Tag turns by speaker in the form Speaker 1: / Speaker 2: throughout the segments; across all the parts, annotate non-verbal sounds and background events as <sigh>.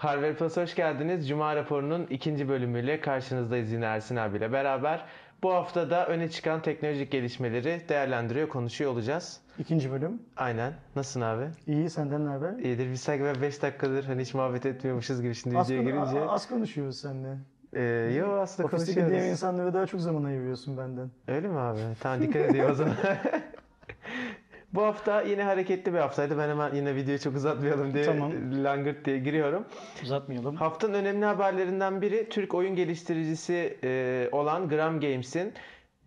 Speaker 1: Harvard Plus hoş geldiniz. Cuma raporunun ikinci bölümüyle karşınızdayız yine Ersin abiyle beraber. Bu hafta da öne çıkan teknolojik gelişmeleri değerlendiriyor, konuşuyor olacağız.
Speaker 2: İkinci bölüm.
Speaker 1: Aynen. Nasılsın abi?
Speaker 2: İyi, senden ne haber?
Speaker 1: İyidir. Biz sanki ben 5 dakikadır hani hiç muhabbet etmiyormuşuz gibi şimdi videoya girince.
Speaker 2: az konuşuyoruz seninle.
Speaker 1: Ee, yo aslında
Speaker 2: Ofisteki diğer
Speaker 1: konuşuyoruz.
Speaker 2: insanlara daha çok zaman ayırıyorsun benden.
Speaker 1: Öyle mi abi? Tamam dikkat edeyim o zaman. <laughs> Bu hafta yine hareketli bir haftaydı. Ben hemen yine videoyu çok uzatmayalım diye
Speaker 2: Tamam.
Speaker 1: langırt diye giriyorum.
Speaker 2: Uzatmayalım.
Speaker 1: Haftanın önemli haberlerinden biri Türk oyun geliştiricisi e, olan Gram Games'in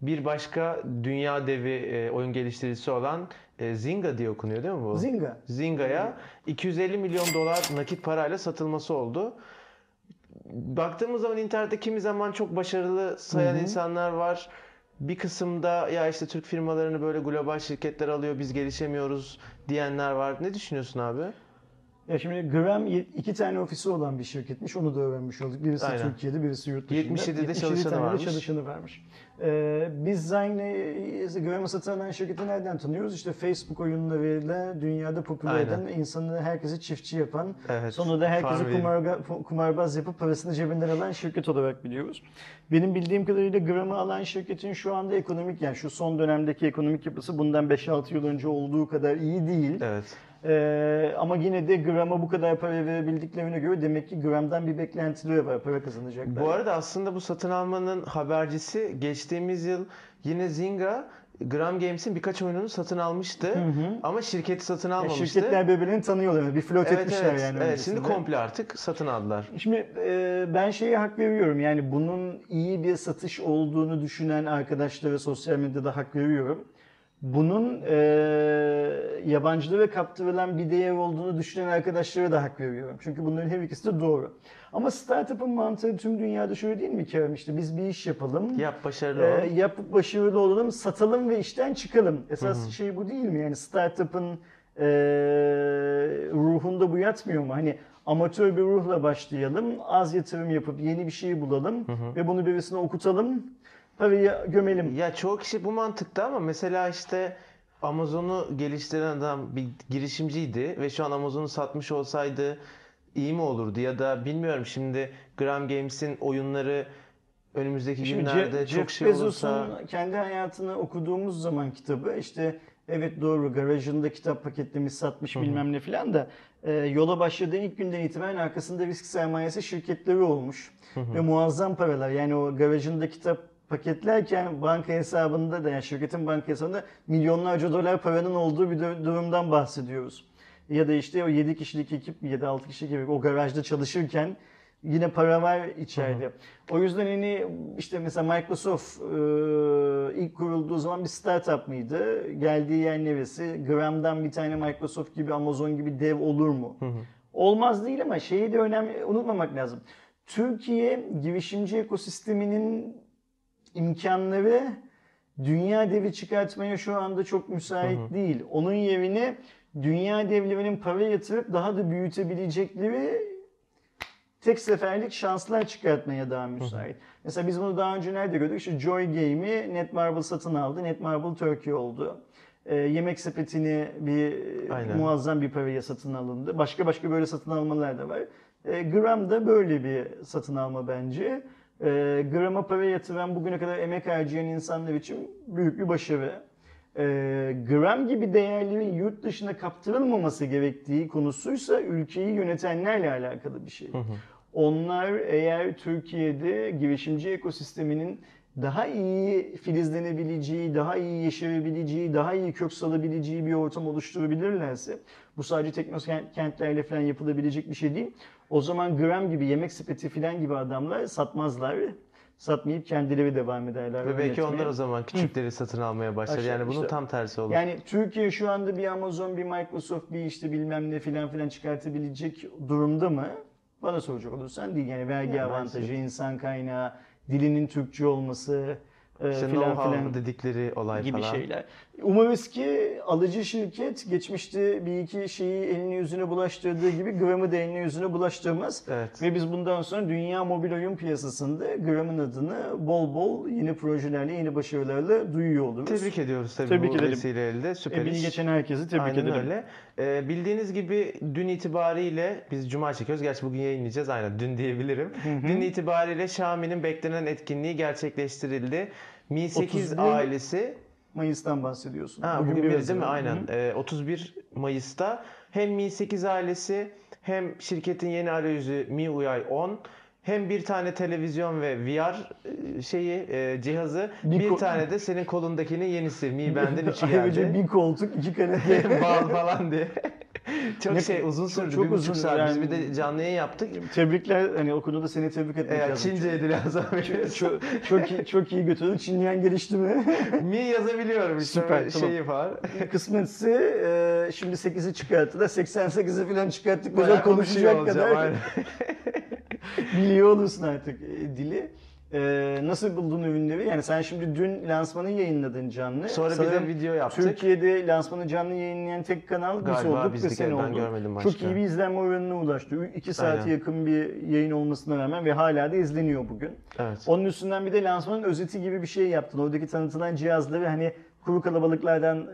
Speaker 1: bir başka dünya devi e, oyun geliştiricisi olan e, Zynga diye okunuyor değil mi bu?
Speaker 2: Zynga.
Speaker 1: Zynga'ya 250 milyon dolar nakit parayla satılması oldu. Baktığımız zaman internette kimi zaman çok başarılı sayan
Speaker 2: Hı hı.
Speaker 1: insanlar var. Bir kısımda ya işte Türk firmalarını böyle global şirketler alıyor biz gelişemiyoruz diyenler var. Ne düşünüyorsun abi?
Speaker 2: Ya şimdi Gram iki tane ofisi olan bir şirketmiş. Onu da öğrenmiş olduk. Birisi
Speaker 1: Aynen.
Speaker 2: Türkiye'de, birisi yurt dışında.
Speaker 1: 77'de çalışanı
Speaker 2: tane de
Speaker 1: varmış.
Speaker 2: çalışanı varmış. Ee, biz Zynga'yı Gram'a satın alan şirketi nereden tanıyoruz? İşte Facebook oyunlarıyla dünyada popüler
Speaker 1: Aynen.
Speaker 2: eden, insanı herkesi çiftçi yapan,
Speaker 1: Evet.
Speaker 2: Sonra da herkesi kumarga, kumarbaz yapıp parasını cebinden alan şirket olarak biliyoruz. Benim bildiğim kadarıyla Gram'ı alan şirketin şu anda ekonomik yani şu son dönemdeki ekonomik yapısı bundan 5-6 yıl önce olduğu kadar iyi değil.
Speaker 1: Evet.
Speaker 2: Ee, ama yine de Gram'a bu kadar para verebildiklerine göre demek ki Gram'dan bir beklentileri var. Para kazanacaklar.
Speaker 1: Bu arada aslında bu satın almanın habercisi geçtiğimiz yıl yine Zynga Gram Games'in birkaç oyununu satın almıştı.
Speaker 2: hı.
Speaker 1: Ama şirketi satın almamıştı.
Speaker 2: şirketler birbirlerini tanıyorlar. Bir flört
Speaker 1: evet,
Speaker 2: etmişler
Speaker 1: evet,
Speaker 2: yani.
Speaker 1: evet. Şimdi komple artık satın aldılar.
Speaker 2: Şimdi e, ben şeye hak veriyorum yani bunun iyi bir satış olduğunu düşünen arkadaşlara sosyal medyada hak veriyorum. Bunun e, yabancılara kaptırılan bir değer olduğunu düşünen arkadaşlara da hak veriyorum. Çünkü bunların her ikisi de doğru. Ama startup'ın mantığı tüm dünyada şöyle değil mi Kerem? İşte biz bir iş yapalım.
Speaker 1: Yap başarılı
Speaker 2: Ee,
Speaker 1: ol.
Speaker 2: yapıp başarılı olalım, satalım ve işten çıkalım. Esas şey bu değil mi? Yani startup'ın e, ruhunda bu yatmıyor mu? Hani amatör bir ruhla başlayalım, az yatırım yapıp yeni bir şey bulalım ve bunu birisine okutalım, parayı gömelim.
Speaker 1: Ya çoğu kişi bu mantıkta ama mesela işte Amazon'u geliştiren adam bir girişimciydi ve şu an Amazon'u satmış olsaydı iyi mi olurdu? Ya da bilmiyorum şimdi Gram Games'in oyunları önümüzdeki
Speaker 2: Şimdi
Speaker 1: günlerde
Speaker 2: Je-
Speaker 1: çok
Speaker 2: Jeff
Speaker 1: şey
Speaker 2: Bezos'un
Speaker 1: olursa
Speaker 2: kendi hayatını okuduğumuz zaman kitabı işte evet doğru garajında kitap paketlemiş satmış bilmem ne filan da e, yola başladığı ilk günden itibaren arkasında risk sermayesi şirketleri olmuş. Ve muazzam paralar yani o garajında kitap paketlerken banka hesabında da yani şirketin banka hesabında milyonlarca dolar paranın olduğu bir dur- durumdan bahsediyoruz. Ya da işte o 7 kişilik ekip ya da 6 kişilik ekip o garajda çalışırken yine para var içeride. O yüzden hani işte mesela Microsoft e, ilk kurulduğu zaman bir startup mıydı? Geldiği yer neresi? Gram'dan bir tane Microsoft gibi Amazon gibi dev olur mu? Olmaz değil ama şeyi de önemli unutmamak lazım. Türkiye girişimci ekosisteminin imkanları dünya devi çıkartmaya şu anda çok müsait değil. Onun yerine dünya devlerinin para yatırıp daha da büyütebilecekleri tek seferlik şanslar çıkartmaya daha müsait. Mesela biz bunu daha önce nerede gördük? İşte Joy Game'i Netmarble satın aldı. Netmarble Turkey oldu. Ee, yemek sepetini bir
Speaker 1: Aynen.
Speaker 2: muazzam bir paraya satın alındı. Başka başka böyle satın almalar da var. Ee, Gram da böyle bir satın alma bence. Ee, Gram'a para yatıran bugüne kadar emek harcayan insanlar için büyük bir başarı. Ee, gram gibi değerlerin yurt dışına kaptırılmaması gerektiği konusuysa ülkeyi yönetenlerle alakalı bir şey. Onlar eğer Türkiye'de girişimci ekosisteminin daha iyi filizlenebileceği, daha iyi yeşerebileceği, daha iyi kök salabileceği bir ortam oluşturabilirlerse, bu sadece teknokentlerle falan yapılabilecek bir şey değil. O zaman gram gibi, yemek sepeti falan gibi adamlar satmazlar. Satmayıp kendileri devam ederler.
Speaker 1: ve belki onlar o zaman küçükleri satın almaya başlar.
Speaker 2: Başlar,
Speaker 1: Yani bunun
Speaker 2: işte.
Speaker 1: tam tersi olur.
Speaker 2: Yani Türkiye şu anda bir Amazon, bir Microsoft, bir işte bilmem ne filan filan çıkartabilecek durumda mı? Bana soracak olursan değil. Yani vergi
Speaker 1: Ya,
Speaker 2: avantajı,
Speaker 1: bence.
Speaker 2: insan kaynağı, dilinin Türkçe olması, e,
Speaker 1: İşte
Speaker 2: filan filan
Speaker 1: dedikleri olay
Speaker 2: gibi
Speaker 1: falan.
Speaker 2: şeyler. Umarız ki alıcı şirket geçmişte bir iki şeyi eline yüzüne bulaştırdığı gibi gramı da eline yüzüne bulaştırmaz.
Speaker 1: Evet.
Speaker 2: Ve biz bundan sonra dünya mobil oyun piyasasında gramın adını bol bol yeni projelerle, yeni başarılarla duyuyor oluruz.
Speaker 1: Tebrik ediyoruz tabii
Speaker 2: Tebrik
Speaker 1: bu
Speaker 2: edelim.
Speaker 1: vesileyle de. Süper
Speaker 2: Emeği geçen herkesi tebrik
Speaker 1: Aynen
Speaker 2: ederim.
Speaker 1: öyle. Ee, bildiğiniz gibi dün itibariyle biz cuma çekiyoruz. Gerçi bugün yayınlayacağız. Aynen dün diyebilirim. Dün itibariyle Xiaomi'nin beklenen etkinliği gerçekleştirildi. Mi 8
Speaker 2: 31
Speaker 1: ailesi
Speaker 2: Mayıs'tan bahsediyorsun.
Speaker 1: Ha, bugün,
Speaker 2: bir
Speaker 1: bir değil mi? Aynen.
Speaker 2: Hı hı.
Speaker 1: Ee, 31 Mayıs'ta hem Mi 8 ailesi hem şirketin yeni arayüzü MIUI 10 hem bir tane televizyon ve VR e, şeyi e, cihazı
Speaker 2: Bir
Speaker 1: bir, tane de senin kolundakinin yenisi Mi Band'in 3'ü
Speaker 2: Ayrıca
Speaker 1: geldi.
Speaker 2: bir koltuk, iki kanepe. <laughs>
Speaker 1: Bal falan diye. Çok
Speaker 2: Ne-
Speaker 1: şey uzun
Speaker 2: çok-
Speaker 1: sürdü.
Speaker 2: çok
Speaker 1: bir buçuk
Speaker 2: uzun
Speaker 1: saat. Biz
Speaker 2: yani.
Speaker 1: bir de canlı yayın yaptık.
Speaker 2: Tebrikler. Hani o konuda seni tebrik etmek lazım.
Speaker 1: Çinceydi lazım.
Speaker 2: çok, çok iyi, çok iyi götürdün. Çinliyen gelişti mi? <laughs>
Speaker 1: Mi yazabiliyorum işte
Speaker 2: Süper,
Speaker 1: böyle
Speaker 2: tamam.
Speaker 1: şeyi var.
Speaker 2: Kısmetse e, şimdi 8'i çıkarttılar. 88'i falan çıkarttık.
Speaker 1: Bayağı konuşuyor
Speaker 2: konuşacak kadar <laughs> biliyor olursun artık e, dili. E, nasıl buldun ürünleri? Yani sen şimdi dün lansmanı yayınladın canlı.
Speaker 1: Sonra bir de video yaptık.
Speaker 2: Türkiye'de lansmanı canlı yayınlayan tek kanal biz
Speaker 1: Galiba
Speaker 2: olduk ve
Speaker 1: bizdik,
Speaker 2: sen
Speaker 1: ben
Speaker 2: oldun.
Speaker 1: görmedim başka.
Speaker 2: Çok iyi bir izlenme oranına ulaştı. 2 saate
Speaker 1: Aynen.
Speaker 2: yakın bir yayın olmasına rağmen ve hala da izleniyor bugün.
Speaker 1: Evet.
Speaker 2: Onun üstünden bir de lansmanın özeti gibi bir şey yaptın. Oradaki tanıtılan cihazları hani kuru kalabalıklardan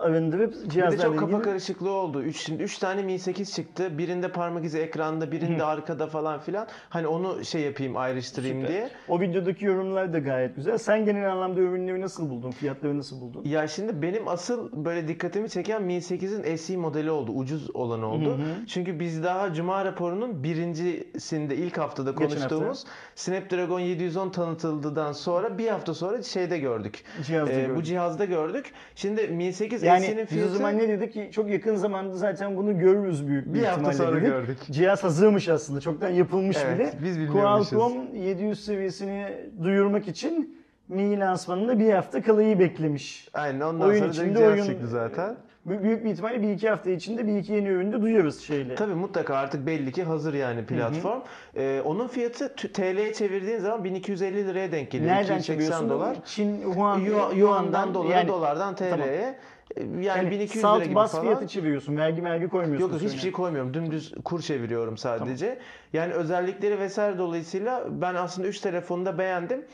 Speaker 2: arındırıp
Speaker 1: Bir de çok kafa karışıklığı oldu. 3 şimdi 3 tane Mi 8 çıktı. Birinde parmak izi ekranda, birinde arkada falan filan. Hani onu şey yapayım, ayrıştırayım
Speaker 2: Süper.
Speaker 1: diye.
Speaker 2: O videodaki yorumlar da gayet güzel. Sen genel anlamda ürünleri nasıl buldun? Fiyatları nasıl buldun?
Speaker 1: Ya şimdi benim asıl böyle dikkatimi çeken Mi 8'in SE modeli oldu. Ucuz olan oldu. Çünkü biz daha Cuma raporunun birincisinde ilk haftada konuştuğumuz Snapdragon 710 tanıtıldıktan sonra bir hafta sonra şeyde gördük.
Speaker 2: Cihazda
Speaker 1: Ee,
Speaker 2: gördük.
Speaker 1: Bu cihazda gördük. Şimdi Mi 8
Speaker 2: Yani
Speaker 1: SE'nin
Speaker 2: biz o
Speaker 1: fiyatı
Speaker 2: zaman ne dedik ki çok yakın zamanda zaten bunu görürüz büyük bir,
Speaker 1: Bir hafta sonra
Speaker 2: dedik.
Speaker 1: gördük.
Speaker 2: Cihaz hazırmış aslında. Çoktan yapılmış
Speaker 1: Evet,
Speaker 2: bile.
Speaker 1: biz bilmiyormuşuz.
Speaker 2: Qualcomm 700 seviyesini duyurmak için Mi lansmanında bir hafta kalayı beklemiş.
Speaker 1: Aynen ondan
Speaker 2: Oyun
Speaker 1: sonra
Speaker 2: içinde oyun-
Speaker 1: çıktı zaten.
Speaker 2: Büyük büyük bir ihtimalle bir iki hafta içinde bir iki yeni ürünü duyuyoruz şeyle.
Speaker 1: Tabii mutlaka artık belli ki hazır yani platform. Ee, onun fiyatı TL'ye çevirdiğin zaman 1250 liraya denk geliyor.
Speaker 2: Nereden
Speaker 1: 280
Speaker 2: çeviriyorsun?
Speaker 1: dolar.
Speaker 2: Çin, Yuan,
Speaker 1: Yu- Yuan'dan dolara,
Speaker 2: yani,
Speaker 1: dolardan TL'ye.
Speaker 2: Tamam.
Speaker 1: Ee, Yani,
Speaker 2: yani
Speaker 1: 1200
Speaker 2: salt
Speaker 1: lira gibi
Speaker 2: bas
Speaker 1: falan.
Speaker 2: fiyatı çeviriyorsun. Vergi vergi koymuyorsun.
Speaker 1: Yok yok hiçbir şey koymuyorum. Dümdüz kur çeviriyorum sadece. Yani özellikleri vesaire dolayısıyla ben aslında 3 telefonu da beğendim.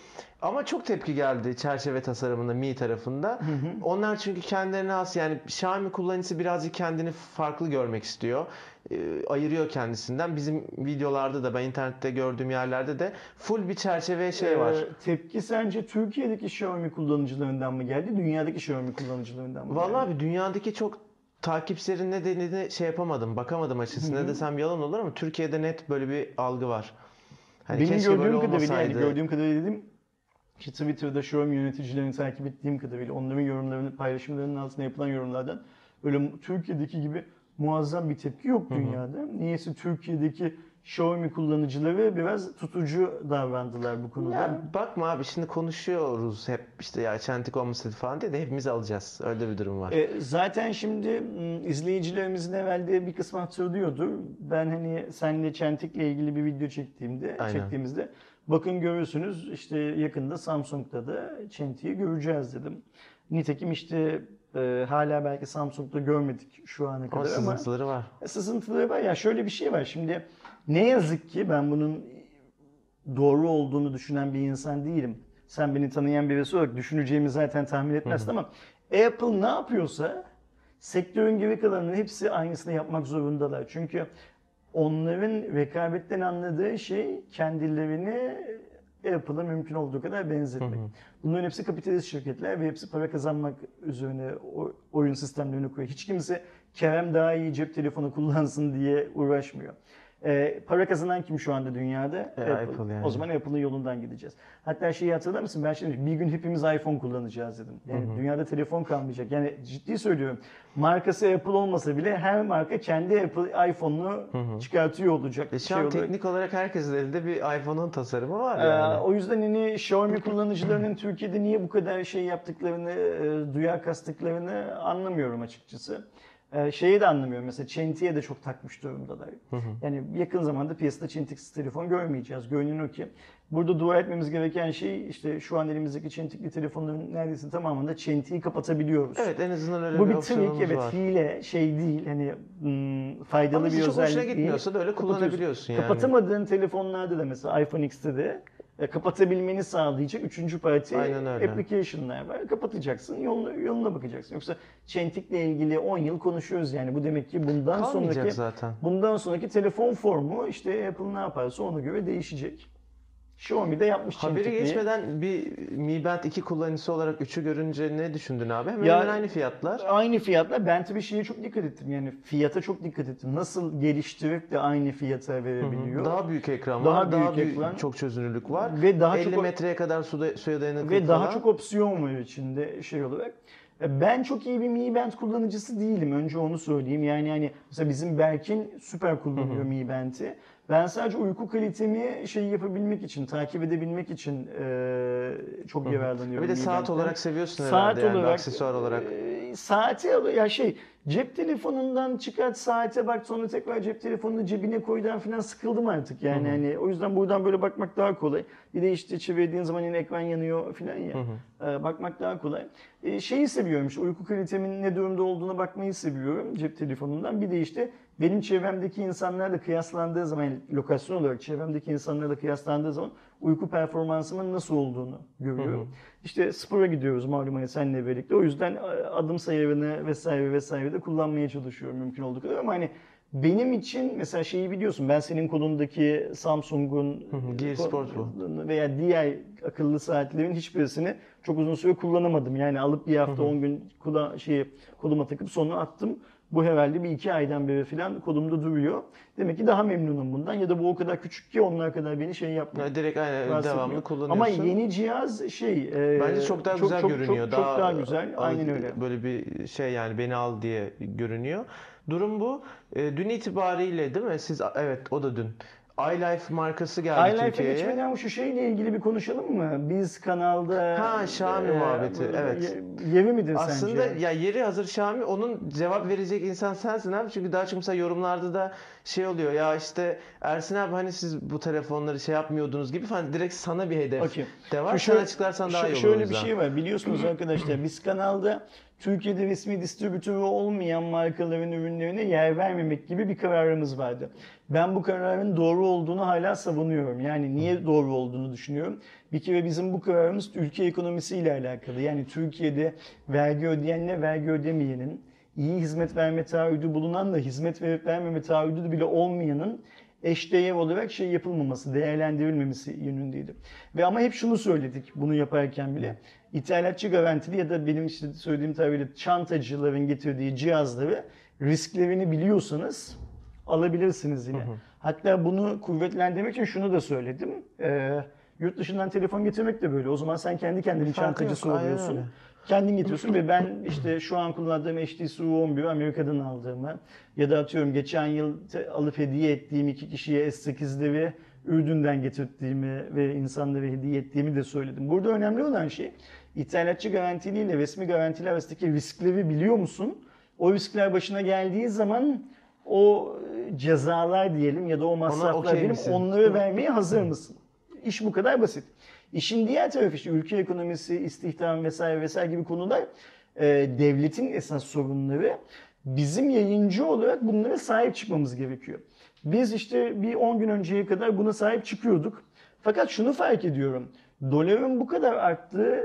Speaker 1: Ama çok tepki geldi çerçeve tasarımında Mi tarafında. Onlar çünkü kendilerine has yani Xiaomi kullanıcısı birazcık kendini farklı görmek istiyor. Ee, ayırıyor kendisinden. Bizim videolarda da ben internette gördüğüm yerlerde de full bir çerçeve şey var.
Speaker 2: Ee, tepki sence Türkiye'deki Xiaomi kullanıcılarından mı geldi? Dünyadaki Xiaomi kullanıcılarından mı
Speaker 1: Vallahi
Speaker 2: geldi?
Speaker 1: abi dünyadaki çok takipçilerin nedenini şey yapamadım, bakamadım açıkçası. Ne desem yalan olur ama Türkiye'de net böyle bir algı var. Hani
Speaker 2: Benim gördüğüm kadarıyla yani gördüğüm kadarıyla dedim ki Twitter'da Xiaomi yöneticilerini takip ettiğim kadarıyla onların yorumlarını paylaşımlarının altına yapılan yorumlardan öyle Türkiye'deki gibi muazzam bir tepki yok dünyada. Niyeyse Türkiye'deki Xiaomi kullanıcıları biraz tutucu davrandılar bu konuda.
Speaker 1: Ya bakma abi şimdi konuşuyoruz hep işte ya çentik olmasaydı falan diye de hepimiz alacağız. Öyle bir durum var.
Speaker 2: E, zaten şimdi izleyicilerimizin evvelde bir kısmı hatırlıyordur. Ben hani senle Çentik'le ilgili bir video çektiğimde,
Speaker 1: Aynen.
Speaker 2: çektiğimizde bakın görürsünüz işte yakında Samsung'da da Çentik'i göreceğiz dedim. Nitekim işte e, hala belki Samsung'da görmedik şu ana kadar ama
Speaker 1: sızıntıları var.
Speaker 2: sızıntıları var. Ya şöyle bir şey var şimdi ne yazık ki ben bunun doğru olduğunu düşünen bir insan değilim. Sen beni tanıyan birisi olarak düşüneceğimi zaten tahmin etmezsin ama Apple ne yapıyorsa sektörün geri kalanının hepsi aynısını yapmak zorundalar. Çünkü onların rekabetten anladığı şey kendilerini Apple'a mümkün olduğu kadar benzetmek. Bunların hepsi kapitalist şirketler ve hepsi para kazanmak üzerine oyun sistemlerini kuruyor. Hiç kimse Kerem daha iyi cep telefonu kullansın diye uğraşmıyor. Ee, para kazanan kim şu anda dünyada?
Speaker 1: E, Apple yani.
Speaker 2: O zaman Apple'ın yolundan gideceğiz. Hatta şeyi hatırlar mısın? Ben şimdi bir gün hepimiz iPhone kullanacağız dedim. Yani dünyada telefon kalmayacak. Yani ciddi söylüyorum. Markası Apple olmasa bile her marka kendi Apple iPhone'unu çıkartıyor olacak.
Speaker 1: E şu
Speaker 2: Şey
Speaker 1: an
Speaker 2: olarak.
Speaker 1: teknik olarak herkesin elinde bir iPhone'un tasarımı var
Speaker 2: Ee,
Speaker 1: yani.
Speaker 2: o yüzden hani Xiaomi kullanıcılarının <laughs> Türkiye'de niye bu kadar şey yaptıklarını, e, duyar kastıklarını anlamıyorum açıkçası. Ee, şeyi de anlamıyorum. Mesela Çenti'ye de çok takmış durumdalar. Yani yakın zamanda piyasada Çentiksiz telefon görmeyeceğiz. Görünen o ki. Burada dua etmemiz gereken şey işte şu an elimizdeki Çentikli telefonların neredeyse tamamında Çenti'yi kapatabiliyoruz.
Speaker 1: Evet en azından öyle
Speaker 2: Bu
Speaker 1: bir
Speaker 2: bir trik evet
Speaker 1: var.
Speaker 2: hile şey değil hani hmm, faydalı
Speaker 1: Ama
Speaker 2: bir
Speaker 1: size çok
Speaker 2: özellik
Speaker 1: hoşuna
Speaker 2: değil.
Speaker 1: gitmiyorsa da öyle kullanabiliyorsun yani.
Speaker 2: Kapatamadığın telefonlarda da mesela iPhone X'te de kapatabilmeni sağlayacak üçüncü parti
Speaker 1: Aynen öyle.
Speaker 2: application'lar var. Kapatacaksın, yoluna, yoluna bakacaksın. Yoksa Çentik'le ilgili 10 yıl konuşuyoruz yani. Bu demek ki bundan
Speaker 1: Kalmayacak
Speaker 2: sonraki
Speaker 1: zaten.
Speaker 2: bundan sonraki telefon formu işte Apple ne yaparsa ona göre değişecek. Xiaomi de yapmış
Speaker 1: Haberi
Speaker 2: Çentikli'yi.
Speaker 1: geçmeden bir Mi Band 2 kullanıcısı olarak 3'ü görünce ne düşündün abi? Hemen
Speaker 2: Ya-
Speaker 1: hemen aynı fiyatlar.
Speaker 2: Aynı fiyatla ben tabii şeye çok dikkat ettim. Yani fiyata çok dikkat ettim. Nasıl geliştirip de aynı fiyata verebiliyor.
Speaker 1: Daha büyük ekran
Speaker 2: Daha
Speaker 1: var, daha
Speaker 2: büyük
Speaker 1: büyük
Speaker 2: ekran.
Speaker 1: çok çözünürlük var.
Speaker 2: Ve daha
Speaker 1: 50
Speaker 2: çok-
Speaker 1: metreye kadar suda, suya dayanıklı
Speaker 2: Ve daha
Speaker 1: falan.
Speaker 2: çok opsiyon var içinde şey olarak. E, Ben çok iyi bir Mi Band kullanıcısı değilim. Önce onu söyleyeyim. Yani yani mesela bizim Berkin süper kullanıyor Mi Band'i. Ben sadece uyku kalitemi şey yapabilmek için, takip edebilmek için e, çok yararlanıyorum.
Speaker 1: Bir de saat olarak seviyorsun
Speaker 2: Saat
Speaker 1: herhalde yani
Speaker 2: olarak,
Speaker 1: aksesuar olarak.
Speaker 2: e, saati ya şey cep telefonundan çıkart saate bak sonra tekrar cep telefonunu cebine koydan falan sıkıldım artık yani hani o yüzden buradan böyle bakmak daha kolay. Bir de işte çevirdiğin zaman yine ekran yanıyor falan ya. E, bakmak daha kolay. E, şeyi seviyorum işte uyku kalitemin ne durumda olduğuna bakmayı seviyorum cep telefonundan. Bir de işte benim çevremdeki insanlarla kıyaslandığı zaman yani lokasyon olarak çevremdeki insanlarla kıyaslandığı zaman uyku performansımın nasıl olduğunu görüyorum. İşte spora gidiyoruz malum hani seninle birlikte. O yüzden e, adım sayarını vesaire vesaire de kullanmaya çalışıyorum mümkün olduğu kadar ama hani benim için mesela şeyi biliyorsun ben senin kolundaki Samsung'un
Speaker 1: bu.
Speaker 2: veya diğer akıllı saatlerin hiçbirisini çok uzun süre kullanamadım. Yani alıp bir hafta 10 gün kula, şeyi, koluma takıp sonra attım. Bu herhalde bir iki aydan beri falan kolumda duruyor. Demek ki daha memnunum bundan ya da bu o kadar küçük ki onlar kadar beni şey yapmıyor.
Speaker 1: Ya direkt aynen
Speaker 2: rahatsız
Speaker 1: devamlı
Speaker 2: etmiyor.
Speaker 1: kullanıyorsun.
Speaker 2: Ama yeni cihaz şey e,
Speaker 1: Bence çok daha güzel
Speaker 2: çok,
Speaker 1: görünüyor.
Speaker 2: Çok, çok daha güzel. Aynen öyle.
Speaker 1: Böyle bir şey yani beni al diye görünüyor. Durum bu. E, dün itibariyle değil mi? Siz evet o da dün. iLife markası geldi
Speaker 2: iLife'e
Speaker 1: Türkiye'ye.
Speaker 2: geçmeden şu şeyle ilgili bir konuşalım mı? Biz kanalda...
Speaker 1: Ha, Xiaomi muhabbeti, evet.
Speaker 2: ye- Yeri midir
Speaker 1: Aslında
Speaker 2: sence?
Speaker 1: ya yeri hazır Xiaomi onun cevap verecek insan sensin abi. Çünkü daha çok mesela yorumlarda da şey oluyor ya işte Ersin abi hani siz bu telefonları şey yapmıyordunuz gibi falan direkt sana bir hedef
Speaker 2: Okey.
Speaker 1: de var.
Speaker 2: Şu
Speaker 1: Sen açıklarsan daha iyi olur
Speaker 2: Şöyle bir şey var biliyorsunuz <clears throat> arkadaşlar biz kanalda Türkiye'de resmi distribütörü olmayan markaların ürünlerine yer vermemek gibi bir kararımız vardı. Ben bu kararın doğru olduğunu hala savunuyorum. Yani niye doğru olduğunu düşünüyorum. Bir kere bizim bu kararımız ülke ekonomisiyle alakalı. Yani Türkiye'de vergi ödeyenle vergi ödemeyenin, iyi hizmet verme taahhüdü bulunan da hizmet verip vermeme taahhüdü bile olmayanın eşdeğer olarak şey yapılmaması, değerlendirilmemesi yönündeydi. Ve ama hep şunu söyledik bunu yaparken bile. İthalatçı garantili ya da benim işte söylediğim tabirle çantacıların getirdiği cihazları risklerini biliyorsanız alabilirsiniz yine. Hatta bunu kuvvetlendirmek için şunu da söyledim. Ee, yurt dışından telefon getirmek de böyle. O zaman sen kendi kendinin
Speaker 1: Farkı
Speaker 2: çantacısı oluyorsun. Kendin getiriyorsun ve ben işte şu an kullandığım HTC U11 Amerika'dan aldığımı ya da atıyorum geçen yıl alıp hediye ettiğim iki kişiye S8'leri Ürdün'den getirdiğimi ve insanlara hediye ettiğimi de söyledim. Burada önemli olan şey ithalatçı garantiliyle resmi garantili arasındaki riskleri biliyor musun? O riskler başına geldiği zaman o e, cezalar diyelim ya da o masraflar
Speaker 1: okey
Speaker 2: diyelim
Speaker 1: misin?
Speaker 2: onları vermeye hazır mısın? İş bu kadar basit. İşin diğer tarafı işte ülke ekonomisi, istihdam vesaire vesaire gibi konular e, devletin esas sorunları. Bizim yayıncı olarak bunlara sahip çıkmamız gerekiyor. Biz işte bir 10 gün önceye kadar buna sahip çıkıyorduk. Fakat şunu fark ediyorum. Doların bu kadar arttığı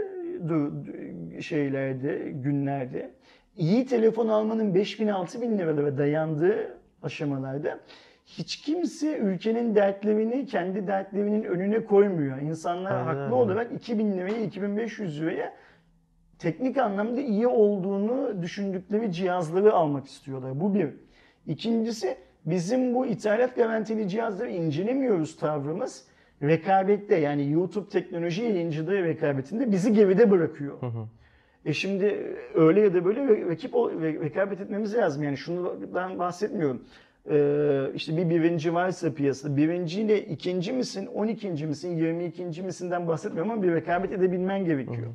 Speaker 2: şeylerde, günlerde iyi telefon almanın 5000 6000 liralara dayandığı aşamalarda hiç kimse ülkenin dertlerini kendi dertlerinin önüne koymuyor. İnsanlar
Speaker 1: Aynen
Speaker 2: haklı olarak 2000 liraya 2500 liraya teknik anlamda iyi olduğunu düşündükleri cihazları almak istiyorlar. Bu bir. İkincisi bizim bu ithalat garantili cihazları incelemiyoruz tavrımız. Rekabette yani YouTube teknoloji yayıncılığı rekabetinde bizi geride bırakıyor. E şimdi öyle ya da böyle rakip rekabet etmemiz lazım. Yani şundan bahsetmiyorum. Ee, işte bir birinci varsa piyasada birinciyle ikinci misin, on ikinci misin, yirmi ikinci misinden bahsetmiyorum ama bir rekabet edebilmen gerekiyor.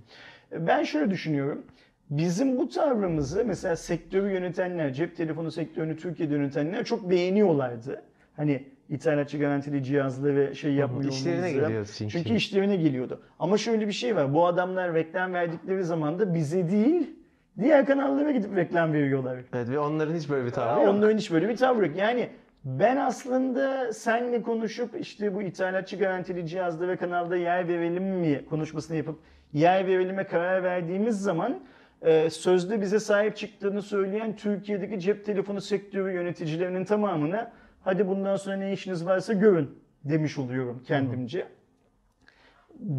Speaker 2: Ben şöyle düşünüyorum. Bizim bu tavrımızı mesela sektörü yönetenler, cep telefonu sektörünü Türkiye'de yönetenler çok beğeniyorlardı. Hani ithalatçı garantili cihazları şey yapmıyor
Speaker 1: İşlerine geliyor çünkü.
Speaker 2: Çünkü işlerine geliyordu. Ama şöyle bir şey var. Bu adamlar reklam verdikleri zaman da bize değil, diğer kanallara gidip reklam veriyorlar.
Speaker 1: Evet ve onların hiç böyle bir tavrı yok.
Speaker 2: Onların hiç böyle bir tavrı yok. Yani ben aslında senle konuşup işte bu ithalatçı garantili cihazda ve kanalda yer verelim mi konuşmasını yapıp yer verelim'e karar verdiğimiz zaman e, sözde bize sahip çıktığını söyleyen Türkiye'deki cep telefonu sektörü yöneticilerinin tamamına hadi bundan sonra ne işiniz varsa görün demiş oluyorum kendimce.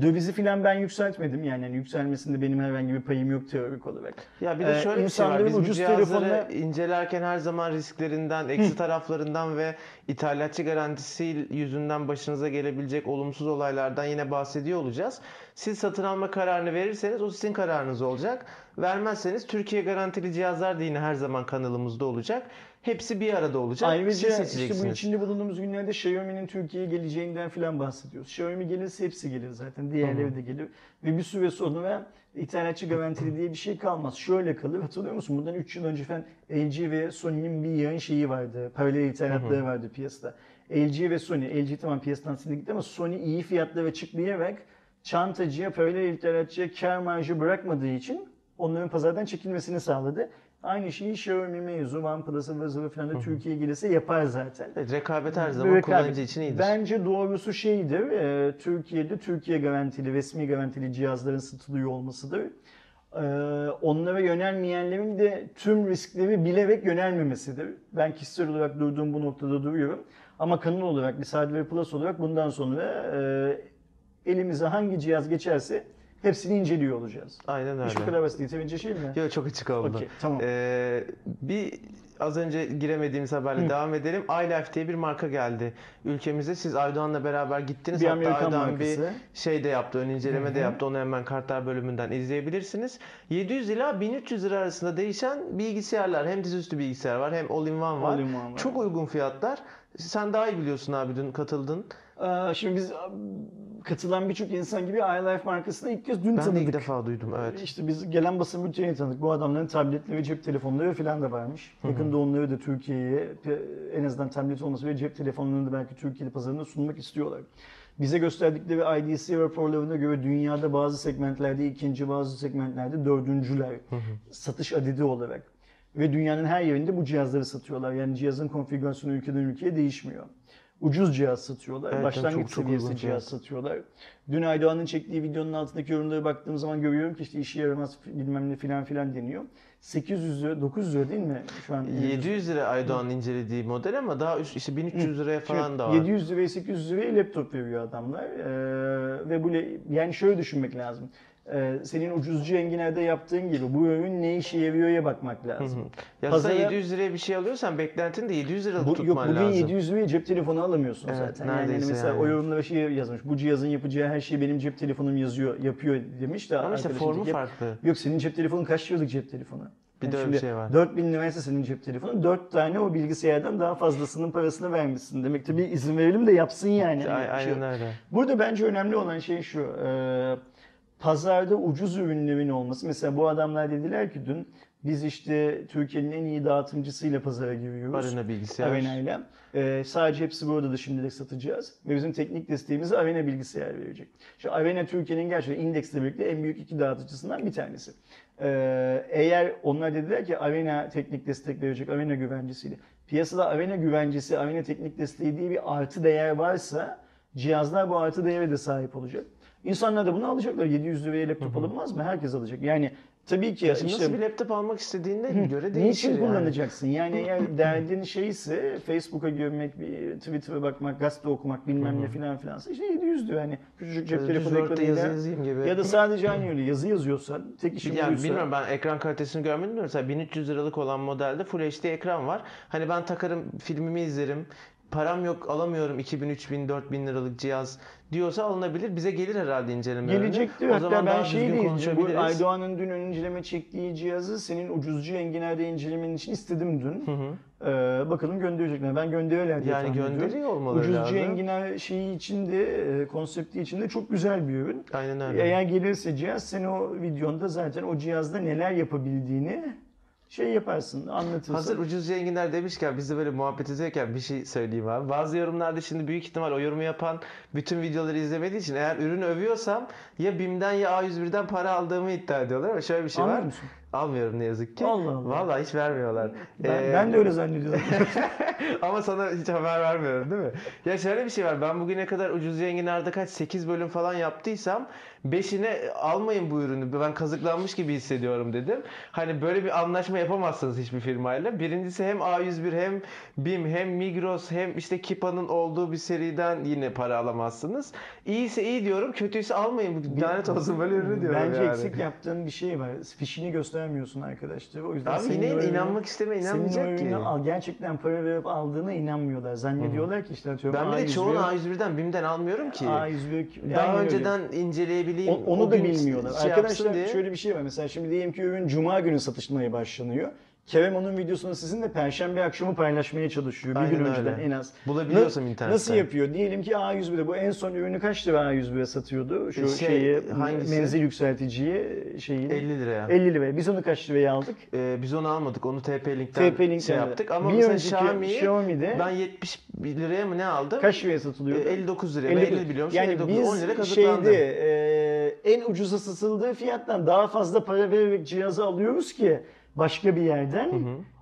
Speaker 2: Dövizi filan ben yükseltmedim yani, yani yükselmesinde benim herhangi bir payım yok teorik olarak.
Speaker 1: Ya bir de
Speaker 2: Ee,
Speaker 1: şöyle bir şey var. Biz
Speaker 2: ucuz telefonla-
Speaker 1: incelerken her zaman risklerinden, eksi taraflarından ve ithalatçı garantisi yüzünden başınıza gelebilecek olumsuz olaylardan yine bahsediyor olacağız. Siz satın alma kararını verirseniz o sizin kararınız olacak. Vermezseniz Türkiye garantili cihazlar da yine her zaman kanalımızda olacak. Hepsi bir arada olacak.
Speaker 2: Ayrıca
Speaker 1: Siz
Speaker 2: işte bu içinde bulunduğumuz günlerde Xiaomi'nin Türkiye'ye geleceğinden falan bahsediyoruz. Xiaomi gelirse hepsi gelir zaten. Diğerleri de gelir. Ve bir süre sonra ithalatçı garantili diye bir şey kalmaz. Şöyle kalır. Hatırlıyor musun? Bundan 3 yıl önce falan LG ve Sony'nin bir yayın şeyi vardı. Paralel ithalatları vardı piyasada. LG ve Sony. LG tamam piyasadan sildi gitti ama Sony iyi fiyatlara açıklayarak çantacıya, paralel ithalatçıya kar marjı bırakmadığı için onların pazardan çekilmesini sağladı. Aynı şeyi Xiaomi Meizu, OnePlus, ıvır zıvır falan da Türkiye'ye gelirse yapar zaten.
Speaker 1: Evet, rekabet her zaman
Speaker 2: Rekabet.
Speaker 1: kullanıcı için iyidir.
Speaker 2: Bence doğrusu şeydir, e, Türkiye'de Türkiye garantili, resmi garantili cihazların satılıyor olmasıdır. E, onlara yönelmeyenlerin de tüm riskleri bilerek yönelmemesidir. Ben kişisel olarak durduğum bu noktada duruyorum. Ama kanal olarak, bir Hardware Plus olarak bundan sonra e, elimize hangi cihaz geçerse hepsini inceliyor olacağız.
Speaker 1: Aynen öyle.
Speaker 2: Hiç bu kadar basit. Yeterince şey mi?
Speaker 1: Yok çok açık oldu.
Speaker 2: Okey, tamam.
Speaker 1: Ee, bir az önce giremediğimiz haberle devam edelim. iLife diye bir marka geldi ülkemize. Siz Aydoğan'la beraber gittiniz.
Speaker 2: Bir
Speaker 1: Hatta
Speaker 2: Amerikan
Speaker 1: Aydoğan
Speaker 2: markası.
Speaker 1: bir şey de yaptı, ön inceleme de yaptı. Onu hemen kartlar bölümünden izleyebilirsiniz. 700 ila 1300 lira arasında değişen bilgisayarlar. Hem dizüstü bilgisayar var hem all-in-one var.
Speaker 2: All-in-one var.
Speaker 1: Çok uygun fiyatlar. Sen daha iyi biliyorsun abi dün katıldın.
Speaker 2: Aa, Şimdi biz a, katılan birçok insan gibi iLife markasını ilk kez dün
Speaker 1: Ben de
Speaker 2: tanıdık.
Speaker 1: ilk defa duydum. Evet.
Speaker 2: İşte biz gelen basın bültenini tanıdık. Bu adamların tabletleri ve cep telefonları falan da varmış. Yakında onları da Türkiye'ye en azından tablet olması ve cep telefonlarını da belki Türkiye'de pazarında sunmak istiyorlar. Bize gösterdikleri IDC raporlarına göre dünyada bazı segmentlerde ikinci, bazı segmentlerde dördüncüler. Satış adedi olarak. Ve dünyanın her yerinde bu cihazları satıyorlar. Yani cihazın konfigürasyonu ülkeden ülkeye değişmiyor. Ucuz cihaz satıyorlar.
Speaker 1: Evet,
Speaker 2: Başlangıç
Speaker 1: çok- çok
Speaker 2: seviyesi cihaz
Speaker 1: fiyat.
Speaker 2: satıyorlar. Dün Aydoğan'ın çektiği videonun altındaki yorumlara baktığım zaman görüyorum ki işte işe yaramaz bilmem ne filan filan deniyor. 800 lira, 900 lira değil mi şu an?
Speaker 1: 700 lira Aydoğan'ın incelediği model ama daha üst işte 1300 liraya falan
Speaker 2: Evet,
Speaker 1: da var.
Speaker 2: 700 liraya 800 liraya laptop veriyor adamlar. Ee, ve bu yani şöyle düşünmek lazım. Ee, senin ucuzcu enginerde yaptığın gibi bu ürün ne işe yarıyor'ya bakmak lazım.
Speaker 1: Ya
Speaker 2: Pazara-
Speaker 1: sen 700 liraya bir şey alıyorsan beklentin de 700 liralık
Speaker 2: Bu, yok
Speaker 1: tutman
Speaker 2: bugün
Speaker 1: lazım.
Speaker 2: 700 liraya cep telefonu alamıyorsun
Speaker 1: Evet,
Speaker 2: zaten. Yani hani
Speaker 1: neredeyse
Speaker 2: mesela
Speaker 1: yani.
Speaker 2: o yorumlara şey yazmış. Bu cihazın yapacağı her şeyi benim cep telefonum yazıyor, yapıyor demiş de
Speaker 1: Ama işte formu
Speaker 2: teki-
Speaker 1: farklı.
Speaker 2: Yok senin cep telefonun kaç liralık cep telefonu?
Speaker 1: Bir de öyle
Speaker 2: şimdi
Speaker 1: bir şey var.
Speaker 2: 4000 liraysa senin cep telefonu 4 tane o bilgisayardan daha fazlasının parasını vermişsin. Demek ki bir izin verelim de yapsın yani.
Speaker 1: A-
Speaker 2: Bir şey yok.
Speaker 1: Aynen öyle.
Speaker 2: Burada bence önemli olan şey şu. e, pazarda ucuz ürünlerin olması. Mesela bu adamlar dediler ki dün biz işte Türkiye'nin en iyi dağıtımcısıyla pazara giriyoruz.
Speaker 1: Arena bilgisayar.
Speaker 2: Arena ile. E, sadece hepsi burada da şimdilik satacağız. Ve bizim teknik desteğimizi Arena bilgisayar verecek. Şu Arena Türkiye'nin gerçekten indeksle birlikte en büyük iki dağıtıcısından bir tanesi. E, eğer onlar dediler ki Arena teknik destek verecek, Arena güvencesiyle. Piyasada Arena güvencesi, Arena teknik desteği diye bir artı değer varsa cihazlar bu artı değere de sahip olacak. İnsanlar da bunu alacaklar. 700 liraya laptop alınmaz mı? Herkes alacak. Yani tabii ki
Speaker 1: Şimdi
Speaker 2: işte
Speaker 1: nasıl bir laptop almak istediğine göre değişir
Speaker 2: Niçin
Speaker 1: yani.
Speaker 2: kullanacaksın? Yani <laughs> eğer derdin şeyse Facebook'a girmek, bir Twitter'a bakmak, gazete okumak bilmem ne filan filansa işte 700 diyor. Hani küçücük cep telefonu ekranıyla ya da sadece aynı öyle yazı yazıyorsan tek işin
Speaker 1: yani
Speaker 2: buysa
Speaker 1: bilmiyorum ben ekran kalitesini görmedim de mesela 1300 liralık olan modelde Full HD ekran var. Hani ben takarım filmimi izlerim. Param yok alamıyorum 2000, 3000, 4000 liralık cihaz diyorsa alınabilir. Bize gelir herhalde incelemelerinde.
Speaker 2: Gelecektir.
Speaker 1: O
Speaker 2: Hatta
Speaker 1: zaman
Speaker 2: ben şey diyeceğim. Bu. Aydoğan'ın dün inceleme çektiği cihazı senin ucuzcu enginerde incelemen için istedim dün.
Speaker 1: Hı hı.
Speaker 2: Ee, bakalım gönderecekler. Ben gönderirler diye
Speaker 1: Yani gönderiyor olmaları
Speaker 2: Ucuzcu
Speaker 1: lazım.
Speaker 2: enginar şeyi içinde, e, konsepti içinde çok güzel bir ürün.
Speaker 1: Aynen öyle.
Speaker 2: Eğer gelirse cihaz sen o videonda zaten o cihazda neler yapabildiğini şey yaparsın, anlatırsın.
Speaker 1: Hazır ucuz zenginler demişken biz de böyle muhabbet ediyorken bir şey söyleyeyim abi. Bazı yorumlarda şimdi büyük ihtimal o yorumu yapan bütün videoları izlemediği için eğer ürünü övüyorsam ya BİM'den ya A101'den para aldığımı iddia ediyorlar ama şöyle bir şey
Speaker 2: Anlıyor
Speaker 1: var.
Speaker 2: musun?
Speaker 1: Almıyorum ne yazık ki.
Speaker 2: Allah Allah.
Speaker 1: Vallahi hiç vermiyorlar.
Speaker 2: Ben,
Speaker 1: Ee,
Speaker 2: ben de öyle zannediyordum. <laughs>
Speaker 1: Ama sana hiç haber vermiyorum değil mi? Ya şöyle bir şey var. Ben bugüne kadar ucuz zenginlerde kaç 8 bölüm falan yaptıysam 5'ine almayın bu ürünü. Ben kazıklanmış gibi hissediyorum dedim. Hani böyle bir anlaşma yapamazsınız hiçbir firmayla. Birincisi hem A101 hem BİM hem Migros hem işte Kipa'nın olduğu bir seriden yine para alamazsınız. İyiyse iyi diyorum. Kötüyse almayın. Lanet olsun böyle ürünü diyorum
Speaker 2: Bence
Speaker 1: yani.
Speaker 2: eksik yaptığın bir şey var. Fişini göstermiyorsun arkadaşlar. O yüzden
Speaker 1: Abi
Speaker 2: senin
Speaker 1: yine inanmak isteme
Speaker 2: senin
Speaker 1: inanmayacak ki.
Speaker 2: ürünü al, gerçekten para verip aldığına inanmıyorlar. Zannediyorlar ki işte atıyorum
Speaker 1: Ben bir de
Speaker 2: A101
Speaker 1: çoğunu A101'den BİM'den almıyorum ki.
Speaker 2: A101
Speaker 1: Daha
Speaker 2: aynen öyle.
Speaker 1: önceden inceleyebileyim.
Speaker 2: O- onu
Speaker 1: o
Speaker 2: da bilmiyorlar.
Speaker 1: şey
Speaker 2: Arkadaşlar
Speaker 1: diye.
Speaker 2: şöyle bir şey var. Mesela şimdi diyelim ki ürün cuma günü satışlamaya başlanıyor. Kerem onun videosunu sizinle perşembe akşamı paylaşmaya çalışıyor. Bir gün
Speaker 1: Aynen
Speaker 2: önceden
Speaker 1: öyle.
Speaker 2: en az.
Speaker 1: Bulabiliyorsam
Speaker 2: Na-
Speaker 1: internetten.
Speaker 2: Nasıl yapıyor? Diyelim ki A101'de bu en son ürünü kaç lira A101'e satıyordu? Şu
Speaker 1: Şey,
Speaker 2: şeyi
Speaker 1: hangisi?
Speaker 2: menzil yükselticiyi şeyi
Speaker 1: 50 liraya.
Speaker 2: 50 liraya. Biz onu kaç liraya aldık?
Speaker 1: Ee, biz onu almadık. Onu TP Link'ten
Speaker 2: TP Link'ten
Speaker 1: şey yaptık. Ama
Speaker 2: Bir
Speaker 1: mesela
Speaker 2: önceki
Speaker 1: Xiaomi'yi
Speaker 2: Xiaomi'de
Speaker 1: ben 70 liraya mı ne aldım?
Speaker 2: kaç liraya
Speaker 1: Ee,
Speaker 2: satılıyordu?
Speaker 1: 59 liraya.
Speaker 2: 50
Speaker 1: Ben 50 biliyorum.
Speaker 2: Yani
Speaker 1: 59,
Speaker 2: biz
Speaker 1: 10 lira kazıklandım.
Speaker 2: şeyde e, en ucuza satıldığı fiyattan daha fazla para vererek cihazı alıyoruz ki başka bir yerden.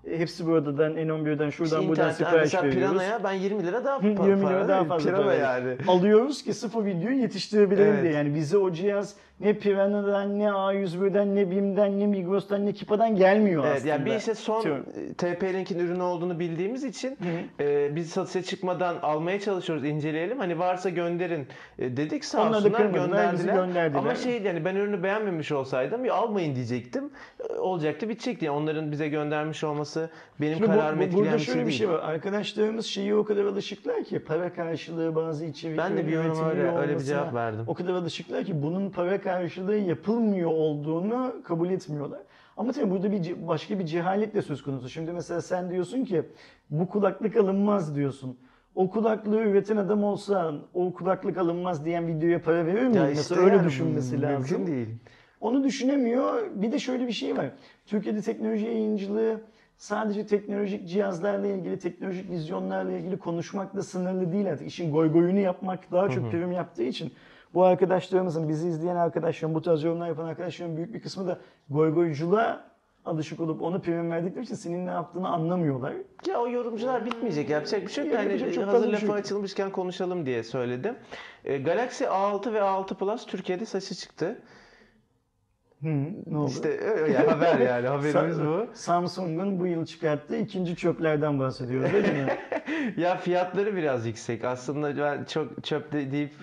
Speaker 2: E, Hepsi buradan N11'den şuradan
Speaker 1: İşte
Speaker 2: buradan sipariş
Speaker 1: mesela
Speaker 2: veriyoruz.
Speaker 1: Piranha'ya ben 20 lira daha
Speaker 2: Hı,
Speaker 1: pa-
Speaker 2: 20 lira daha fazla
Speaker 1: Pirana yani.
Speaker 2: Alıyoruz ki sıfır videoyu yetiştirebilelim
Speaker 1: Evet.
Speaker 2: diye. Yani bize o cihaz ne Piranha'dan, ne A101'den, ne BİM'den, ne Migros'tan, ne Kipa'dan gelmiyor
Speaker 1: Evet,
Speaker 2: aslında.
Speaker 1: yani bir işte son
Speaker 2: Diyorum.
Speaker 1: e, ürünü olduğunu bildiğimiz için e, biz satışa çıkmadan almaya çalışıyoruz, inceleyelim. Hani varsa gönderin e, dedik sağ
Speaker 2: Onlar
Speaker 1: olsunlar gönderdiler.
Speaker 2: gönderdiler.
Speaker 1: Ama şey yani ben ürünü beğenmemiş olsaydım ya almayın diyecektim. E, Olacaktı bitecekti. Yani onların bize göndermiş olması benim
Speaker 2: Şimdi bu-
Speaker 1: kararımı
Speaker 2: bu-
Speaker 1: etkileyen
Speaker 2: burada
Speaker 1: bir şey
Speaker 2: şöyle bir
Speaker 1: değil.
Speaker 2: şey var. Arkadaşlarımız şeyi o kadar alışıklar ki para karşılığı bazı içeriklerin
Speaker 1: Ben de bir öyle- öyle bir cevap verdim.
Speaker 2: O kadar alışıklar ki bunun para karşılığı yapılmıyor olduğunu kabul etmiyorlar. Ama tabii burada bir başka bir cehalet de söz konusu. Şimdi mesela sen diyorsun ki bu kulaklık alınmaz diyorsun. O kulaklığı üreten adam olsa o kulaklık alınmaz diyen videoya para verir mi?
Speaker 1: Ya
Speaker 2: mesela
Speaker 1: işte
Speaker 2: öyle
Speaker 1: yani
Speaker 2: düşünmesi lazım.
Speaker 1: Mümkün değil.
Speaker 2: Onu düşünemiyor. Bir de şöyle bir şey var. Türkiye'de teknoloji yayıncılığı sadece teknolojik cihazlarla ilgili, teknolojik vizyonlarla ilgili konuşmakla sınırlı değil artık. İşin goygoyunu yapmak daha çok prim yaptığı için bu arkadaşlarımızın, bizi izleyen arkadaşların, bu tarz yorumlar yapan arkadaşların büyük bir kısmı da goygoyculuğa alışık olup onu prim verdikleri için senin ne yaptığını anlamıyorlar.
Speaker 1: Ya o yorumcular bitmeyecek. Yapacak bir şey yok. Yani
Speaker 2: çok
Speaker 1: hazır
Speaker 2: şey
Speaker 1: lafı
Speaker 2: yok.
Speaker 1: açılmışken konuşalım diye söyledim. E, Galaxy A6 ve A6 Plus Türkiye'de saçı çıktı.
Speaker 2: Hı, ne oldu?
Speaker 1: İşte öyle yani haber yani haberimiz bu.
Speaker 2: Samsung'un bu yıl çıkarttığı ikinci çöplerden bahsediyoruz değil mi? <laughs>
Speaker 1: Ya fiyatları biraz yüksek. Aslında ben çok çöp de- deyip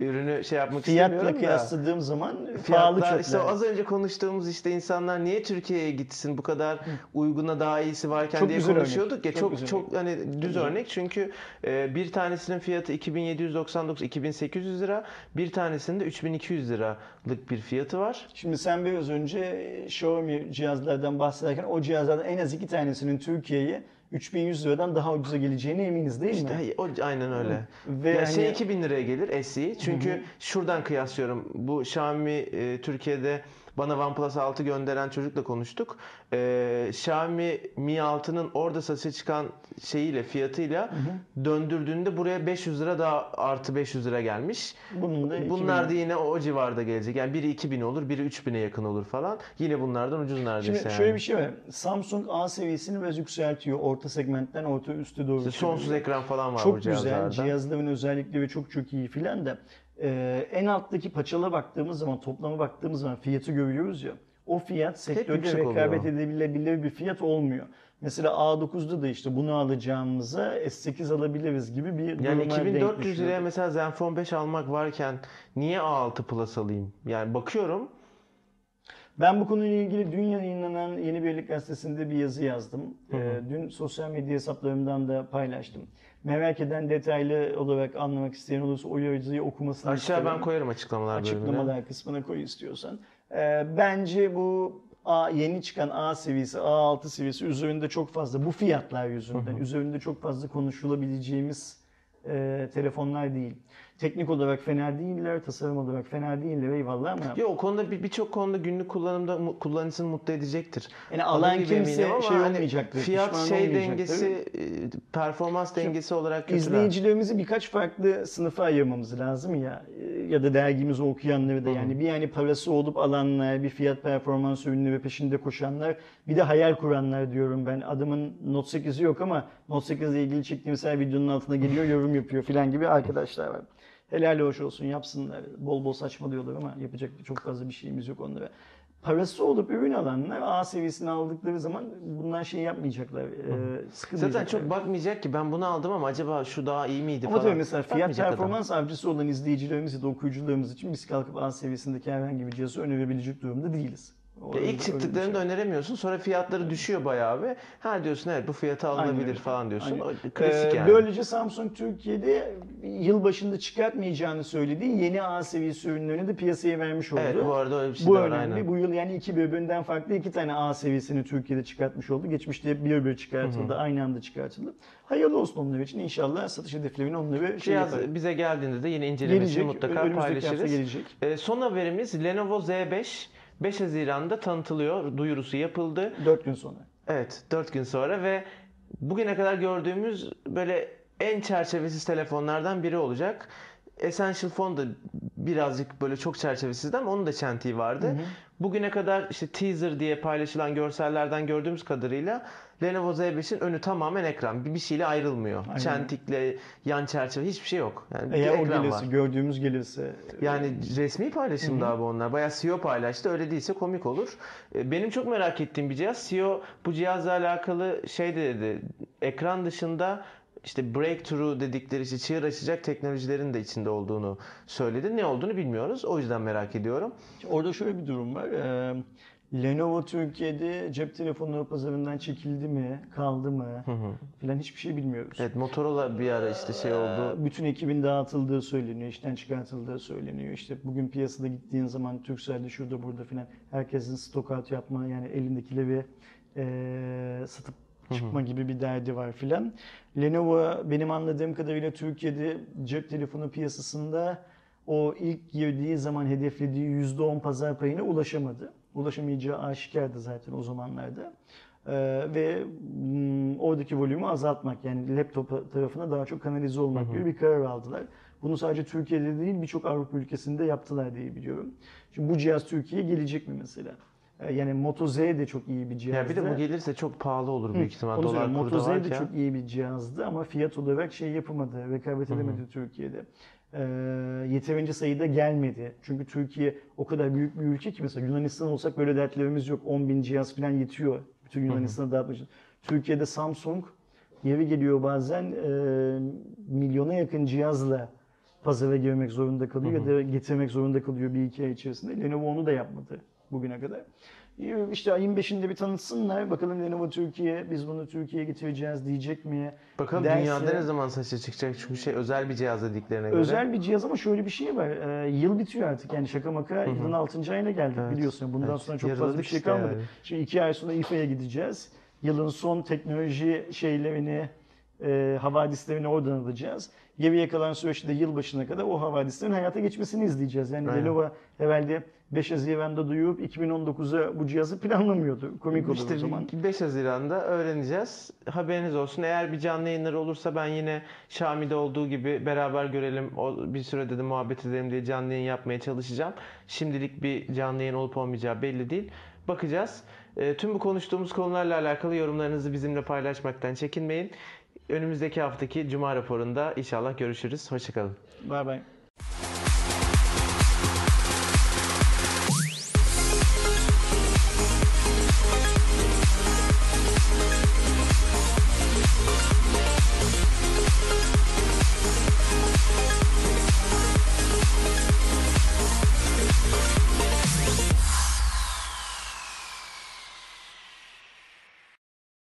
Speaker 1: ürünü şey yapmak
Speaker 2: Fiyatla
Speaker 1: istemiyorum da.
Speaker 2: kıyasladığım zaman pahalı çöpler.
Speaker 1: işte az önce konuştuğumuz işte insanlar niye Türkiye'ye gitsin bu kadar uyguna daha iyisi varken
Speaker 2: Çok
Speaker 1: diye konuşuyorduk
Speaker 2: örnek.
Speaker 1: ya
Speaker 2: Çok
Speaker 1: çok çok hani düz
Speaker 2: güzel.
Speaker 1: örnek çünkü e, bir tanesinin fiyatı 2799 2800 lira bir tanesinin de 3200 liralık bir fiyatı var.
Speaker 2: Şimdi sen biraz önce Xiaomi cihazlardan bahsederken o cihazlardan en az iki tanesinin Türkiye'ye 3100 liradan daha ucuza geleceğine eminiz değil mi?
Speaker 1: İşte o aynen öyle.
Speaker 2: Ve
Speaker 1: ya
Speaker 2: hani-
Speaker 1: şey 2000 liraya gelir SE. Çünkü şuradan kıyaslıyorum. Bu Xiaomi e, Türkiye'de bana OnePlus 6 gönderen çocukla konuştuk. E, Xiaomi Mi 6'nın orada satışa çıkan şeyiyle fiyatıyla döndürdüğünde buraya 500 lira daha artı 500 lira gelmiş.
Speaker 2: Bunun da 2000
Speaker 1: Bunlar da yine o civarda gelecek. Yani biri 2000 olur, biri 3000'e yakın olur falan. Yine bunlardan ucuz neredeyse
Speaker 2: Şimdi
Speaker 1: yani.
Speaker 2: şöyle bir şey var. Samsung A seviyesini biraz yükseltiyor. Orta segmentten orta üste doğru.
Speaker 1: İşte sonsuz ekran falan var bu
Speaker 2: Çok güzel.
Speaker 1: cihazlarda.
Speaker 2: Cihazların özellikleri çok çok iyi filan da e, en alttaki paçala baktığımız zaman, toplama baktığımız zaman fiyatı görüyoruz ya. O fiyat sektörde rekabet
Speaker 1: oluyor.
Speaker 2: edilebilir bir fiyat olmuyor. Mesela A9'da da işte bunu alacağımıza S8 alabiliriz gibi bir
Speaker 1: Yani
Speaker 2: duruma denk
Speaker 1: 2400
Speaker 2: düşüyor.
Speaker 1: liraya mesela Zenfone 5 almak varken niye A6 Plus alayım? Yani bakıyorum
Speaker 2: Ben bu konuyla ilgili dün yayınlanan Yeni Birlik Gazetesi'nde bir yazı yazdım. Ee, dün sosyal medya hesaplarımdan da paylaştım. Merak eden detaylı olarak anlamak isteyen olursa o yazıyı okumasını
Speaker 1: Aşağı
Speaker 2: isterim.
Speaker 1: ben koyarım açıklamalar bölümüne.
Speaker 2: Açıklamalar kısmına koy istiyorsan. Ee, bence bu A, yeni çıkan A seviyesi, A6 seviyesi üzerinde çok fazla bu fiyatlar yüzünden üzerinde çok fazla konuşulabileceğimiz e, telefonlar değil. Teknik olarak fena değiller, tasarım olarak fena değiller eyvallah ama
Speaker 1: Yok o konuda bir- birçok konuda günlük kullanımda kullanıcısını mutlu edecektir.
Speaker 2: Yani alan kimse
Speaker 1: ama
Speaker 2: şey
Speaker 1: hani
Speaker 2: olmayacaktır,
Speaker 1: Fiyat şey dengesi, e, performans dengesi olarak kötüler.
Speaker 2: İzleyicilerimizi birkaç farklı sınıfa ayırmamız lazım ya ya da dergimizi okuyanları da yani bir yani parası olup alanlar, bir fiyat performans ürünleri peşinde koşanlar, bir de hayal kuranlar diyorum ben. Adamın Note 8'i yok ama Note 8 ile ilgili çektiğimiz her videonun altına geliyor, yorum yapıyor filan gibi arkadaşlar var. Helal hoş olsun yapsınlar. Bol bol saçmalıyorlar ama yapacak çok fazla bir şeyimiz yok onlara. Parası olup ürün alanlar A seviyesini aldıkları zaman bundan şey yapmayacaklar. E, sıkılmayacaklar.
Speaker 1: Zaten çok bakmayacak ki ben bunu aldım ama acaba şu daha iyi miydi
Speaker 2: Ama
Speaker 1: falan.
Speaker 2: tabii mesela fiyat
Speaker 1: Bakmayacak
Speaker 2: performans avcısı olan izleyicilerimiz ya da okuyucularımız için biz kalkıp A seviyesindeki herhangi bir cihazı önerebilecek durumda değiliz.
Speaker 1: Ya ilk
Speaker 2: bir
Speaker 1: çıktıklarında
Speaker 2: şey.
Speaker 1: öneremiyorsun. Sonra fiyatları düşüyor bayağı bir. Ha diyorsun evet bu fiyata
Speaker 2: Aynen
Speaker 1: alınabilir
Speaker 2: öyle.
Speaker 1: falan diyorsun.
Speaker 2: Aynen.
Speaker 1: O Klasik
Speaker 2: Ee,
Speaker 1: yani.
Speaker 2: Böylece Samsung Türkiye'de yıl başında çıkartmayacağını söylediği yeni A seviyesi ürünlerini de piyasaya vermiş oldu.
Speaker 1: Evet bu arada öyle bir şey
Speaker 2: Bu
Speaker 1: var
Speaker 2: önemli.
Speaker 1: aynen.
Speaker 2: Bu yıl yani iki birbirinden farklı iki tane A seviyesini Türkiye'de çıkartmış oldu. Geçmişte bir bir çıkartıldı, aynı anda çıkartıldı. Hayırlı olsun onlar için. İnşallah satış hedeflerini onları şey
Speaker 1: Cihaz
Speaker 2: yapar.
Speaker 1: bize geldiğinde de yine incelemesini
Speaker 2: Gelecek,
Speaker 1: mutlaka paylaşırız.
Speaker 2: gelecek.
Speaker 1: Ee, son haberimiz Lenovo Z5 5 Haziran'da tanıtılıyor. Duyurusu yapıldı.
Speaker 2: Dört gün sonra.
Speaker 1: Evet 4 gün sonra ve bugüne kadar gördüğümüz böyle en çerçevesiz telefonlardan biri olacak. Essential Phone da birazcık böyle çok çerçevesizdi ama onun da çentiği vardı. Bugüne kadar işte teaser diye paylaşılan görsellerden gördüğümüz kadarıyla Lenovo Z5'in önü tamamen ekran. Bir bir şeyle ayrılmıyor.
Speaker 2: Aynen.
Speaker 1: Çentikle, yan çerçeve hiçbir şey yok. Yani bir
Speaker 2: Eğer o
Speaker 1: ekran
Speaker 2: gelirse,
Speaker 1: var.
Speaker 2: gördüğümüz gelirse.
Speaker 1: Yani resmi paylaşımda abi onlar. Bayağı CEO paylaştı. Öyle değilse komik olur. E, Benim çok merak ettiğim bir cihaz. CEO bu cihazla alakalı şey de dedi. Ekran dışında işte breakthrough dedikleri işte çığır açacak teknolojilerin de içinde olduğunu söyledi. Ne olduğunu bilmiyoruz. O yüzden merak ediyorum.
Speaker 2: Orada şöyle bir durum var. Ee, Lenovo Türkiye'de cep telefonu pazarından çekildi mi, kaldı mı filan hiçbir şey bilmiyoruz.
Speaker 1: Evet Motorola bir ara işte şey oldu.
Speaker 2: Ee, Bütün ekibin dağıtıldığı söyleniyor, işten çıkartıldığı söyleniyor. İşte bugün piyasada gittiğin zaman Turkcell'de şurada burada filan herkesin stok out yapma yani elindekileri e, satıp çıkma gibi bir derdi var filan. Lenovo benim anladığım kadarıyla Türkiye'de cep telefonu piyasasında o ilk girdiği zaman hedeflediği %10 pazar payına ulaşamadı. Ulaşamayacağı aşikardı zaten o zamanlarda. Ee, ve mm, oradaki volümü azaltmak yani laptop tarafına daha çok kanalize olmak gibi bir karar aldılar. Bunu sadece Türkiye'de değil birçok Avrupa ülkesinde yaptılar diye biliyorum. Şimdi bu cihaz Türkiye'ye gelecek mi mesela? Ee, Yani Moto Z de çok iyi bir cihazdı.
Speaker 1: Ya bir de bu gelirse çok pahalı olur büyük ihtimal.
Speaker 2: Onu
Speaker 1: Dolar
Speaker 2: Moto Z de çok iyi bir cihazdı ama fiyat olarak şey yapamadı, rekabet edemedi Türkiye'de. Ee, yeterince sayıda gelmedi. Çünkü Türkiye o kadar büyük bir ülke ki mesela Yunanistan olsak böyle dertlerimiz yok. 10 bin cihaz falan yetiyor bütün Yunanistan'a dağıtmak için. Türkiye'de Samsung yeri geliyor bazen e, milyona yakın cihazla pazara girmek zorunda kalıyor ya da getirmek zorunda kalıyor bir iki ay içerisinde. Lenovo onu da yapmadı bugüne kadar. Ee, İşte ayın 5'inde bir tanıtsınlar. Bakalım Lenovo Türkiye, biz bunu Türkiye'ye getireceğiz diyecek mi?
Speaker 1: Bakalım
Speaker 2: Derse-
Speaker 1: dünyada ne zaman saça çıkacak çünkü şey özel bir cihaz dediklerine göre.
Speaker 2: Özel bir cihaz ama şöyle bir şey var. Ee, yıl bitiyor artık yani şaka maka yılın 6. ayına geldik
Speaker 1: Evet,
Speaker 2: biliyorsun. Bundan
Speaker 1: evet.
Speaker 2: sonra çok fazla
Speaker 1: Yarıladık
Speaker 2: bir şey
Speaker 1: işte
Speaker 2: kalmadı.
Speaker 1: yani.
Speaker 2: Şimdi iki ay sonra İFA'ya gideceğiz. Yılın son teknoloji şeylerini, e, havadislerini oradan alacağız. Geriye kalan süreçte de yılbaşına kadar o havadislerin hayata geçmesini izleyeceğiz. Yani
Speaker 1: Aynen.
Speaker 2: Lenovo herhalde 5 Haziran'da duyurup 2019'a bu cihazı planlamıyordu. Komik olur
Speaker 1: İşte
Speaker 2: o zaman.
Speaker 1: 5 Haziran'da öğreneceğiz. Haberiniz olsun. Eğer bir canlı yayınları olursa ben yine Xiaomi'de olduğu gibi beraber görelim. O bir sürede de muhabbet edelim diye canlı yayın yapmaya çalışacağım. Şimdilik bir canlı yayın olup olmayacağı belli değil. Bakacağız. E, tüm bu konuştuğumuz konularla alakalı yorumlarınızı bizimle paylaşmaktan çekinmeyin. Önümüzdeki haftaki Cuma raporunda inşallah görüşürüz. Hoşçakalın.
Speaker 2: Bye bye.